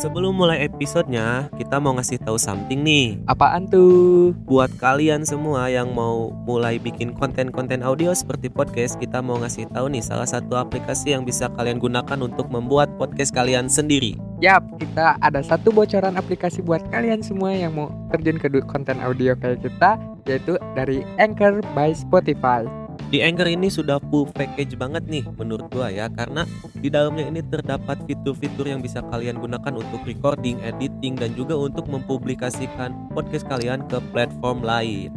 Sebelum mulai episodenya, kita mau ngasih tahu something nih. Apaan tuh? Buat kalian semua yang mau mulai bikin konten-konten audio seperti podcast, kita mau ngasih tahu nih salah satu aplikasi yang bisa kalian gunakan untuk membuat podcast kalian sendiri. Yap, kita ada satu bocoran aplikasi buat kalian semua yang mau terjun ke konten audio kayak kita, yaitu dari Anchor by Spotify. Di Anchor ini sudah full package banget nih menurut gua ya karena di dalamnya ini terdapat fitur-fitur yang bisa kalian gunakan untuk recording, editing dan juga untuk mempublikasikan podcast kalian ke platform lain.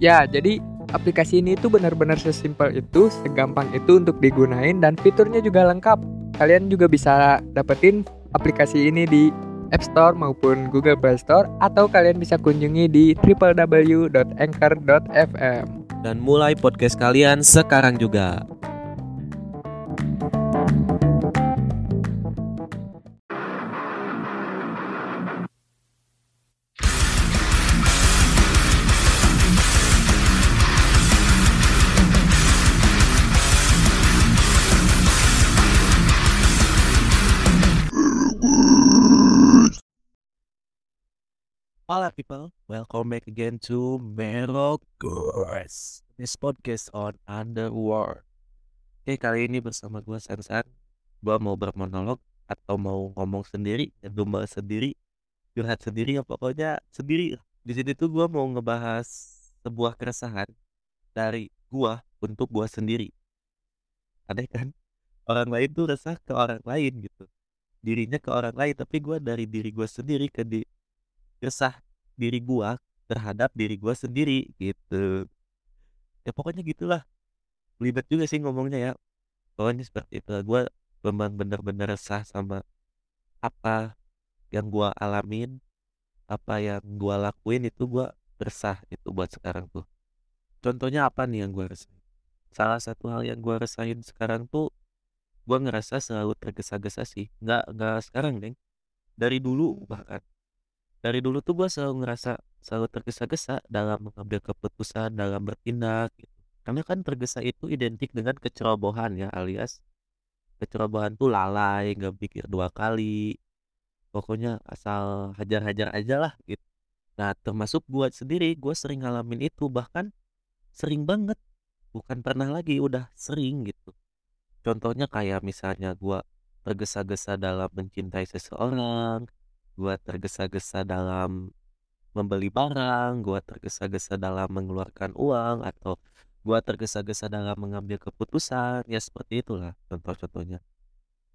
Ya, jadi aplikasi ini tuh benar-benar sesimpel itu, segampang itu untuk digunain dan fiturnya juga lengkap. Kalian juga bisa dapetin aplikasi ini di App Store maupun Google Play Store atau kalian bisa kunjungi di www.anchor.fm. Dan mulai podcast kalian sekarang juga. Welcome back again to Merokers This podcast on Underworld. Oke kali ini bersama gue Sansan. Gue mau bermonolog atau mau ngomong sendiri Ngedumel sendiri Curhat sendiri ya pokoknya sendiri. Di sini tuh gue mau ngebahas sebuah keresahan Dari gue untuk gue sendiri. Aneh kan? Orang lain tuh resah ke orang lain gitu. Dirinya ke orang lain Tapi gue dari diri gue sendiri ke di resah diri gua terhadap diri gua sendiri gitu. Ya pokoknya gitulah. Ribet juga sih ngomongnya ya. Pokoknya seperti itu. Gua memang bener-bener resah sama apa yang gua alamin apa yang gua lakuin itu gua resah itu buat sekarang tuh. Contohnya apa nih yang gua rasain? Salah satu hal yang gua rasain sekarang tuh gua ngerasa selalu tergesa-gesa sih. Nggak nggak sekarang deng dari dulu bahkan dari dulu tuh gue selalu ngerasa selalu tergesa-gesa dalam mengambil keputusan dalam bertindak gitu. karena kan tergesa itu identik dengan kecerobohan ya alias kecerobohan tuh lalai nggak pikir dua kali. Pokoknya asal hajar-hajar aja lah gitu. Nah termasuk buat sendiri gue sering ngalamin itu bahkan sering banget. Bukan pernah lagi udah sering gitu. Contohnya kayak misalnya gue tergesa-gesa dalam mencintai seseorang gua tergesa-gesa dalam membeli barang, gua tergesa-gesa dalam mengeluarkan uang atau gua tergesa-gesa dalam mengambil keputusan, ya seperti itulah contoh-contohnya.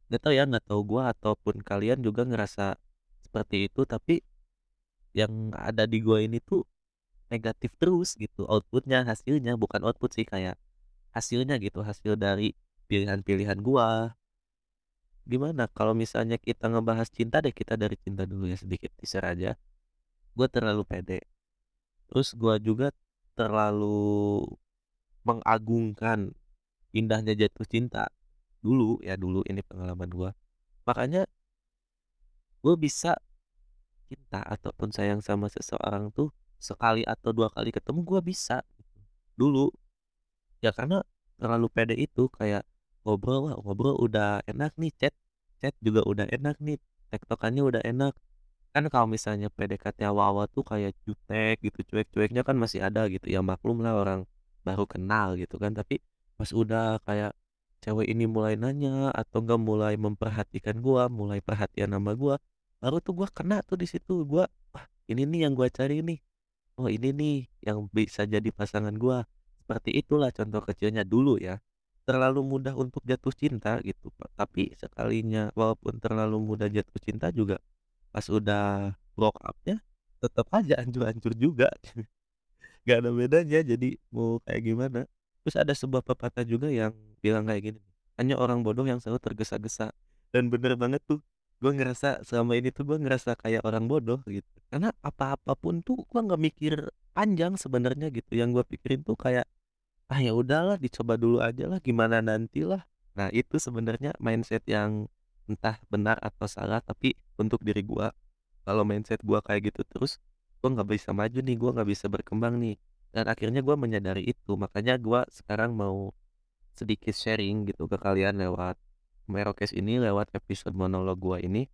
Nggak tahu ya, nggak tahu gua ataupun kalian juga ngerasa seperti itu, tapi yang ada di gua ini tuh negatif terus gitu outputnya hasilnya bukan output sih kayak hasilnya gitu hasil dari pilihan-pilihan gua gimana? Kalau misalnya kita ngebahas cinta deh kita dari cinta dulu ya sedikit teaser aja. Gue terlalu pede. Terus gue juga terlalu mengagungkan indahnya jatuh cinta. Dulu ya dulu ini pengalaman gue makanya gue bisa cinta ataupun sayang sama seseorang tuh sekali atau dua kali ketemu gue bisa. Dulu. Ya karena terlalu pede itu kayak ngobrol wah ngobrol udah enak nih chat chat juga udah enak nih tektokannya udah enak. Kan kalau misalnya PDKT awal-awal tuh kayak jutek gitu cuek-cueknya kan masih ada gitu ya maklum lah orang baru kenal gitu kan. Tapi pas udah kayak cewek ini mulai nanya atau enggak mulai memperhatikan gua mulai perhatian sama gua baru tuh gua kena tuh di situ. Gua wah ini nih yang gua cari nih. Oh ini nih yang bisa jadi pasangan gua. Seperti itulah contoh kecilnya dulu ya terlalu mudah untuk jatuh cinta gitu Pak. tapi sekalinya walaupun terlalu mudah jatuh cinta juga pas udah broke upnya tetap aja hancur-hancur juga. Gak ada bedanya jadi mau kayak gimana. Terus ada sebuah pepatah juga yang bilang kayak gini hanya orang bodoh yang selalu tergesa-gesa. Dan bener banget tuh gue ngerasa selama ini tuh gue ngerasa kayak orang bodoh gitu. Karena apa-apapun tuh gue nggak mikir panjang sebenarnya gitu. Yang gue pikirin tuh kayak ah ya udahlah dicoba dulu aja lah gimana nanti lah nah itu sebenarnya mindset yang entah benar atau salah tapi untuk diri gua kalau mindset gua kayak gitu terus gua nggak bisa maju nih gua nggak bisa berkembang nih. Dan akhirnya gua menyadari itu makanya gua sekarang mau sedikit sharing gitu ke kalian lewat Merokes ini lewat episode monolog gua ini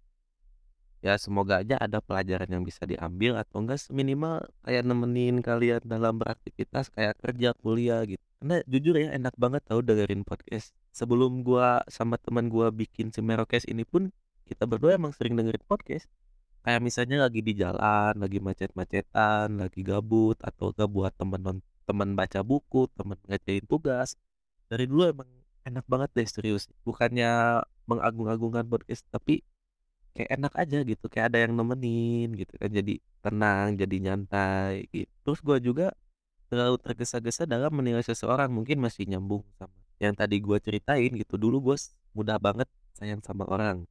ya semoga aja ada pelajaran yang bisa diambil atau enggak seminimal kayak nemenin kalian dalam beraktivitas kayak kerja kuliah gitu. Karena jujur ya enak banget tau dengerin podcast. Sebelum gua sama teman gua bikin si Merokes ini pun kita berdua emang sering dengerin podcast. Kayak misalnya lagi di jalan lagi macet-macetan lagi gabut atau enggak buat temen baca buku temen ngerjain tugas. Dari dulu emang enak banget deh serius. Bukannya mengagung-agungkan podcast tapi kayak enak aja gitu kayak ada yang nemenin gitu kan jadi tenang jadi nyantai gitu. Terus gua juga terlalu tergesa-gesa dalam menilai seseorang mungkin masih nyambung sama yang tadi gua ceritain gitu. Dulu gue mudah banget sayang sama orang.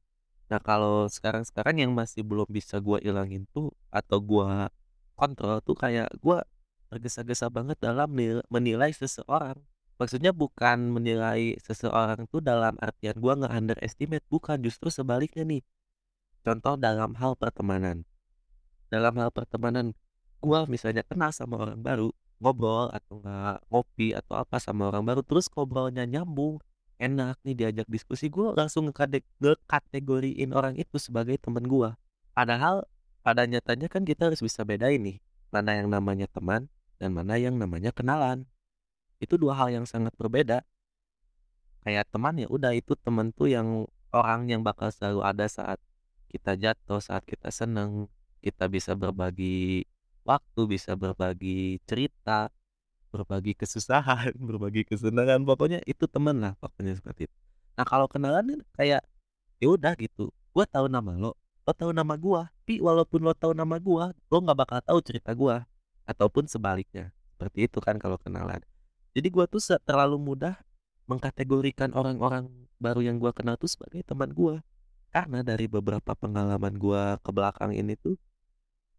Nah kalau sekarang-sekarang yang masih belum bisa gua ilangin tuh atau gua kontrol tuh kayak gua tergesa-gesa banget dalam nil- menilai seseorang. Maksudnya bukan menilai seseorang tuh dalam artian gua nggak underestimate bukan. Justru sebaliknya nih contoh dalam hal pertemanan. Dalam hal pertemanan gua misalnya kenal sama orang baru ngobrol atau enggak ngopi atau apa sama orang baru terus ngobrolnya nyambung enak nih diajak diskusi gua langsung ngekategoriin orang itu sebagai temen gua. Padahal pada nyatanya kan kita harus bisa bedain nih mana yang namanya teman dan mana yang namanya kenalan. Itu dua hal yang sangat berbeda. Kayak teman ya udah itu temen tuh yang orang yang bakal selalu ada saat kita jatuh saat kita seneng kita bisa berbagi waktu bisa berbagi cerita berbagi kesusahan berbagi kesenangan pokoknya itu temen lah pokoknya seperti itu. Nah kalau kenalan kan kayak ya udah gitu gua tahu nama lo lo tahu nama gua. Tapi walaupun lo tahu nama gua lo nggak bakal tahu cerita gua ataupun sebaliknya seperti itu kan kalau kenalan. Jadi gua tuh terlalu mudah mengkategorikan orang-orang baru yang gua kenal tuh sebagai teman gua karena dari beberapa pengalaman gua ke belakang ini tuh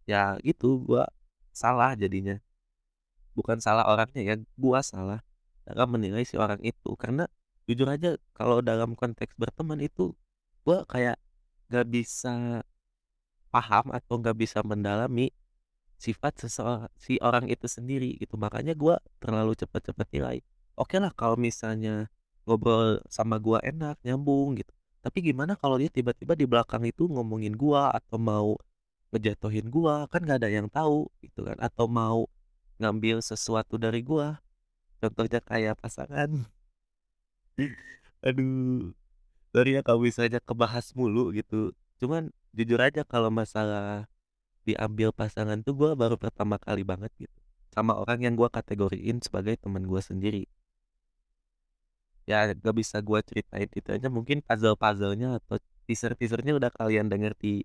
ya gitu gua salah jadinya. Bukan salah orangnya ya gua salah dalam menilai si orang itu. Karena jujur aja kalau dalam konteks berteman itu gua kayak gak bisa paham atau gak bisa mendalami sifat seseorang si orang itu sendiri gitu. Makanya gua terlalu cepat-cepat nilai. Oke lah kalau misalnya ngobrol sama gua enak nyambung gitu tapi gimana kalau dia tiba-tiba di belakang itu ngomongin gua atau mau ngejatuhin gua? Kan nggak ada yang tahu gitu kan? Atau mau ngambil sesuatu dari gua? Contohnya kayak pasangan. Aduh sorry ya kalau misalnya kebahas mulu gitu. Cuman jujur aja kalau masalah diambil pasangan tuh gua baru pertama kali banget gitu. Sama orang yang gua kategoriin sebagai teman gua sendiri ya gak bisa gua ceritain itu aja. Mungkin puzzle-puzzlenya atau teaser-teasernya udah kalian denger di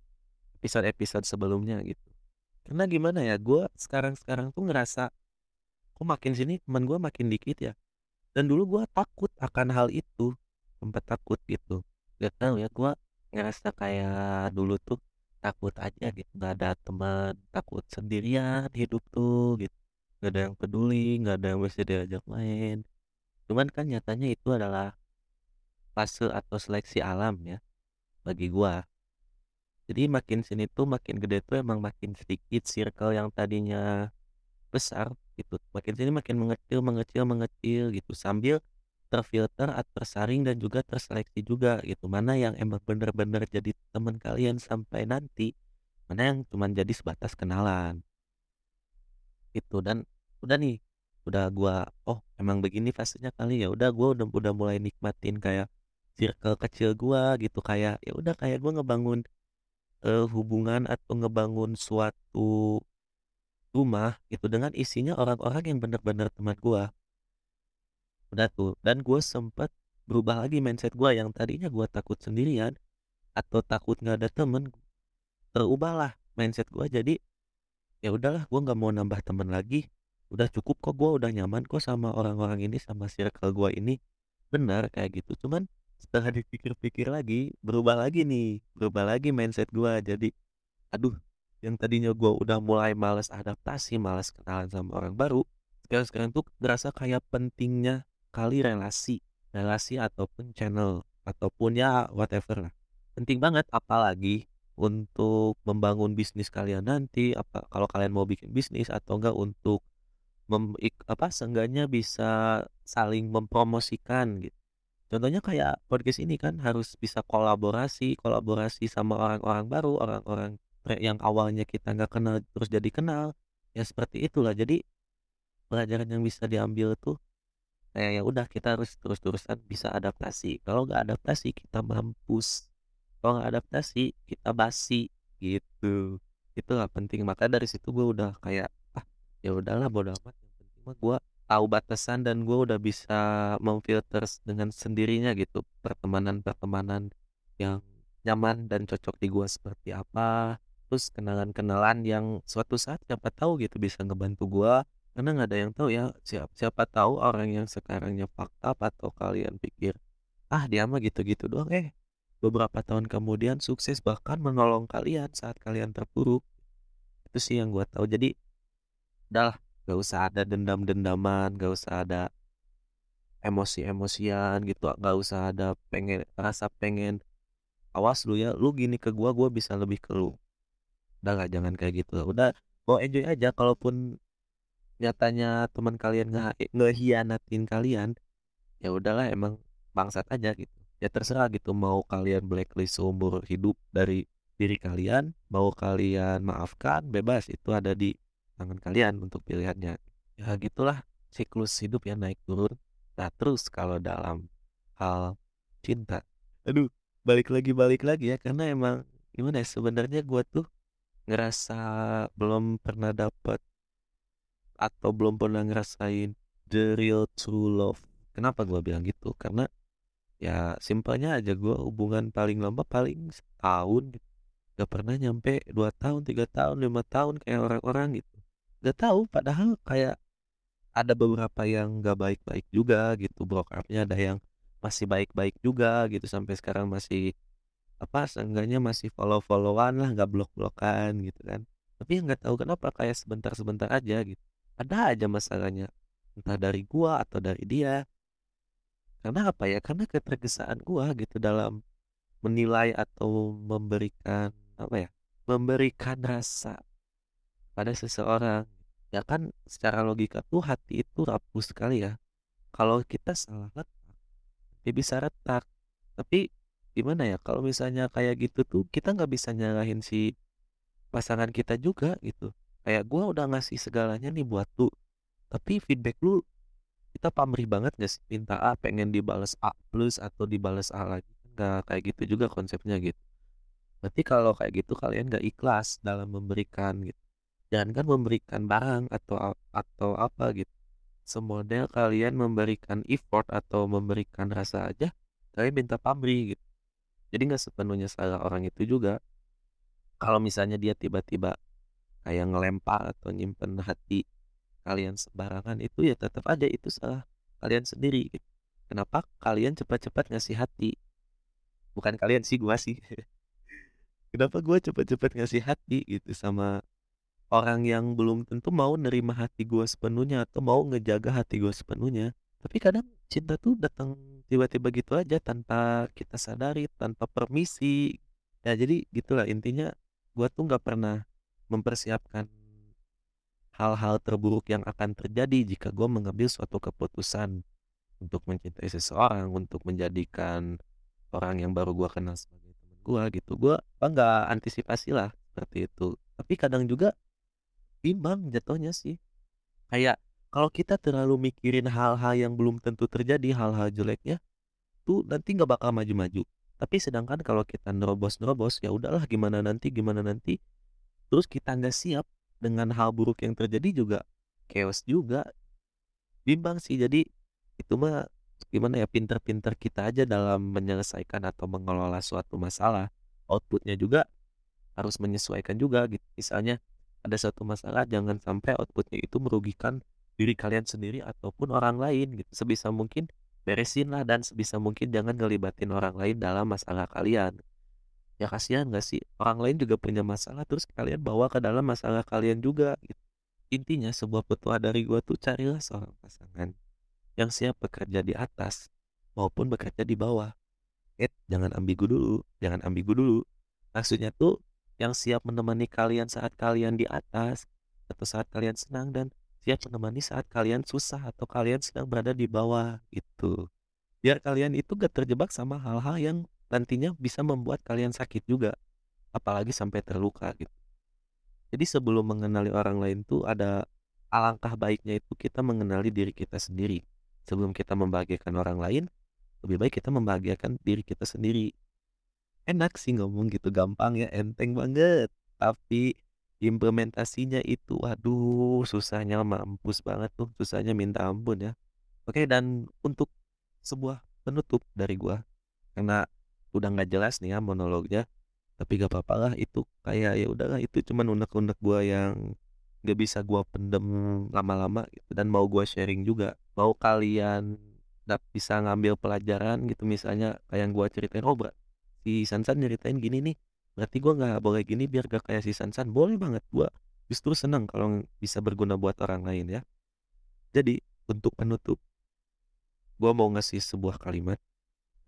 episode-episode sebelumnya gitu. Karena gimana ya gua sekarang-sekarang tuh ngerasa kok makin sini teman gua makin dikit ya? Dan dulu gua takut akan hal itu sempat takut gitu. Gak tahu ya gua ngerasa kayak dulu tuh takut aja gitu nggak ada teman takut sendirian hidup tuh gitu. Nggak ada yang peduli nggak ada yang bisa diajak main cuman kan nyatanya itu adalah fase atau seleksi alam ya bagi gua. Jadi makin sini tuh makin gede tuh emang makin sedikit circle yang tadinya besar gitu. Makin sini makin mengecil mengecil mengecil gitu sambil terfilter atau tersaring dan juga terseleksi juga gitu. Mana yang emang bener-bener jadi teman kalian sampai nanti mana yang cuman jadi sebatas kenalan. Itu dan udah nih udah gua oh emang begini fasenya kali ya. Udah gua udah udah mulai nikmatin kayak circle kecil gua gitu kayak ya udah kayak gua ngebangun eh, hubungan atau ngebangun suatu rumah gitu dengan isinya orang-orang yang bener-bener teman gua. Udah tuh dan gue sempet berubah lagi mindset gua yang tadinya gua takut sendirian atau takut nggak ada temen terubahlah mindset gua. Jadi ya udahlah gua nggak mau nambah temen lagi udah cukup kok gua udah nyaman kok sama orang-orang ini sama circle gua ini. Benar kayak gitu. Cuman setelah dipikir-pikir lagi berubah lagi nih berubah lagi mindset gua. Jadi aduh yang tadinya gua udah mulai males adaptasi males kenalan sama orang baru sekarang sekarang tuh berasa kayak pentingnya kali relasi relasi ataupun channel ataupun ya whatever lah. Penting banget apalagi untuk membangun bisnis kalian nanti apa kalau kalian mau bikin bisnis atau enggak untuk mem, apa seenggaknya bisa saling mempromosikan gitu contohnya kayak podcast ini kan harus bisa kolaborasi kolaborasi sama orang-orang baru orang-orang yang awalnya kita nggak kenal terus jadi kenal ya seperti itulah. Jadi pelajaran yang bisa diambil tuh kayak ya udah kita harus terus-terusan bisa adaptasi. Kalau nggak adaptasi kita mampus. Kalau nggak adaptasi kita basi gitu. Itu nggak penting. Makanya dari situ gue udah kayak ah ya udahlah bodo amat gue tahu batasan dan gue udah bisa memfilter dengan sendirinya gitu pertemanan-pertemanan yang nyaman dan cocok di gue seperti apa. Terus kenalan-kenalan yang suatu saat siapa tahu gitu bisa ngebantu gue karena nggak ada yang tahu ya siapa siapa tahu orang yang sekarangnya fakta atau kalian pikir ah dia mah gitu-gitu doang. Eh beberapa tahun kemudian sukses bahkan menolong kalian saat kalian terpuruk. Itu sih yang gue tahu. Jadi udahlah gak usah ada dendam-dendaman gak usah ada emosi-emosian gitu gak usah ada pengen rasa pengen awas lu ya lu gini ke gua gua bisa lebih ke lu. Udah gak jangan kayak gitu. Udah mau enjoy aja kalaupun nyatanya teman kalian nge ngehianatin kalian ya udahlah emang bangsat aja gitu. Ya terserah gitu mau kalian blacklist seumur hidup dari diri kalian mau kalian maafkan bebas itu ada di tangan kalian untuk pilihannya. Ya gitulah siklus hidup yang naik turun. Nah terus kalau dalam hal cinta aduh balik lagi balik lagi ya karena emang gimana ya sebenarnya gue tuh ngerasa belum pernah dapet atau belum pernah ngerasain the real true love. Kenapa gue bilang gitu? Karena ya simpelnya aja gue hubungan paling lama paling setahun. Gitu. gak pernah nyampe dua tahun tiga tahun lima tahun kayak orang-orang gitu gak tahu padahal kayak ada beberapa yang gak baik-baik juga gitu. Broke upnya ada yang masih baik-baik juga gitu sampai sekarang masih apa seenggaknya masih follow-followan lah nggak blok-blokan gitu kan. Tapi yang nggak tahu kenapa kayak sebentar-sebentar aja gitu. Ada aja masalahnya entah dari gua atau dari dia. Karena apa ya? Karena ketergesaan gua gitu dalam menilai atau memberikan apa ya memberikan rasa pada seseorang. Ya kan secara logika tuh hati itu rapuh sekali ya. Kalau kita salah letak dia bisa retak. Tapi gimana ya kalau misalnya kayak gitu tuh kita nggak bisa nyalahin si pasangan kita juga gitu. Kayak gua udah ngasih segalanya nih buat lu tapi feedback lu kita pamrih banget gak sih? Minta A pengen dibales A plus atau dibales A lagi. Nggak kayak gitu juga konsepnya gitu. Berarti kalau kayak gitu kalian nggak ikhlas dalam memberikan gitu jangan kan memberikan barang atau atau apa gitu. Semodel kalian memberikan effort atau memberikan rasa aja kalian minta pamrih gitu. Jadi nggak sepenuhnya salah orang itu juga. Kalau misalnya dia tiba-tiba kayak ngelempar atau nyimpen hati kalian sembarangan itu ya tetap aja itu salah kalian sendiri gitu. kenapa kalian cepat-cepat ngasih hati? Bukan kalian sih gua sih. Kenapa gua cepat-cepat ngasih hati gitu sama orang yang belum tentu mau nerima hati gue sepenuhnya atau mau ngejaga hati gue sepenuhnya. Tapi kadang cinta tuh datang tiba-tiba gitu aja tanpa kita sadari tanpa permisi. Ya jadi gitulah intinya gue tuh nggak pernah mempersiapkan hal-hal terburuk yang akan terjadi jika gue mengambil suatu keputusan untuk mencintai seseorang untuk menjadikan orang yang baru gue kenal sebagai teman gue gitu. Gue nggak antisipasi lah seperti itu. Tapi kadang juga bimbang jatuhnya sih. Kayak kalau kita terlalu mikirin hal-hal yang belum tentu terjadi hal-hal jeleknya tuh nanti nggak bakal maju-maju. Tapi sedangkan kalau kita nerobos-nerobos ya udahlah gimana nanti gimana nanti terus kita nggak siap dengan hal buruk yang terjadi juga chaos juga. Bimbang sih jadi itu mah gimana ya pinter-pinter kita aja dalam menyelesaikan atau mengelola suatu masalah. Outputnya juga harus menyesuaikan juga gitu. Misalnya ada satu masalah jangan sampai outputnya itu merugikan diri kalian sendiri ataupun orang lain gitu. Sebisa mungkin beresin lah dan sebisa mungkin jangan ngelibatin orang lain dalam masalah kalian. Ya kasihan gak sih? Orang lain juga punya masalah terus kalian bawa ke dalam masalah kalian juga gitu. intinya sebuah petua dari gua tuh carilah seorang pasangan yang siap bekerja di atas maupun bekerja di bawah. Eh jangan ambigu dulu jangan ambigu dulu. Maksudnya tuh yang siap menemani kalian saat kalian di atas atau saat kalian senang dan siap menemani saat kalian susah atau kalian sedang berada di bawah gitu. Biar kalian itu gak terjebak sama hal-hal yang nantinya bisa membuat kalian sakit juga apalagi sampai terluka gitu. Jadi sebelum mengenali orang lain tuh ada alangkah baiknya itu kita mengenali diri kita sendiri. Sebelum kita membahagiakan orang lain lebih baik kita membahagiakan diri kita sendiri enak sih ngomong gitu gampang ya enteng banget. Tapi implementasinya itu waduh susahnya mampus banget tuh susahnya minta ampun ya. Oke dan untuk sebuah penutup dari gua karena udah nggak jelas nih ya monolognya tapi gak apa-apa lah itu kayak ya udahlah itu cuman unek-unek gua yang gak bisa gua pendem lama-lama gitu dan mau gua sharing juga. Mau kalian bisa ngambil pelajaran gitu misalnya kayak yang gua ceritain oh bro si Sansan nyeritain gini nih berarti gue nggak boleh gini biar gak kayak si Sansan. Boleh banget gue justru senang kalau bisa berguna buat orang lain ya. Jadi untuk penutup gue mau ngasih sebuah kalimat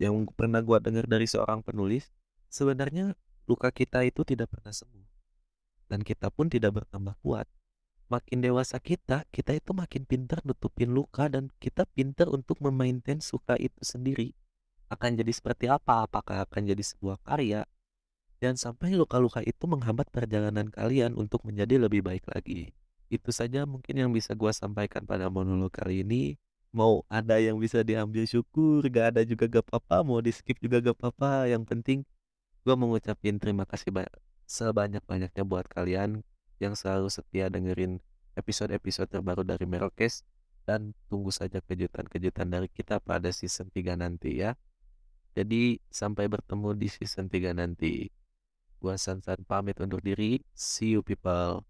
yang pernah gue dengar dari seorang penulis sebenarnya luka kita itu tidak pernah sembuh dan kita pun tidak bertambah kuat. Makin dewasa kita kita itu makin pintar nutupin luka dan kita pintar untuk memaintain suka itu sendiri akan jadi seperti apa apakah akan jadi sebuah karya dan sampai luka-luka itu menghambat perjalanan kalian untuk menjadi lebih baik lagi. Itu saja mungkin yang bisa gue sampaikan pada monolog kali ini. Mau ada yang bisa diambil syukur, gak ada juga gak apa-apa, mau di skip juga gak apa-apa. Yang penting gue mengucapin terima kasih banyak sebanyak-banyaknya buat kalian yang selalu setia dengerin episode-episode terbaru dari Merokes dan tunggu saja kejutan-kejutan dari kita pada season 3 nanti ya. Jadi sampai bertemu di season 3 nanti. Gua Sansan pamit undur diri. See you people.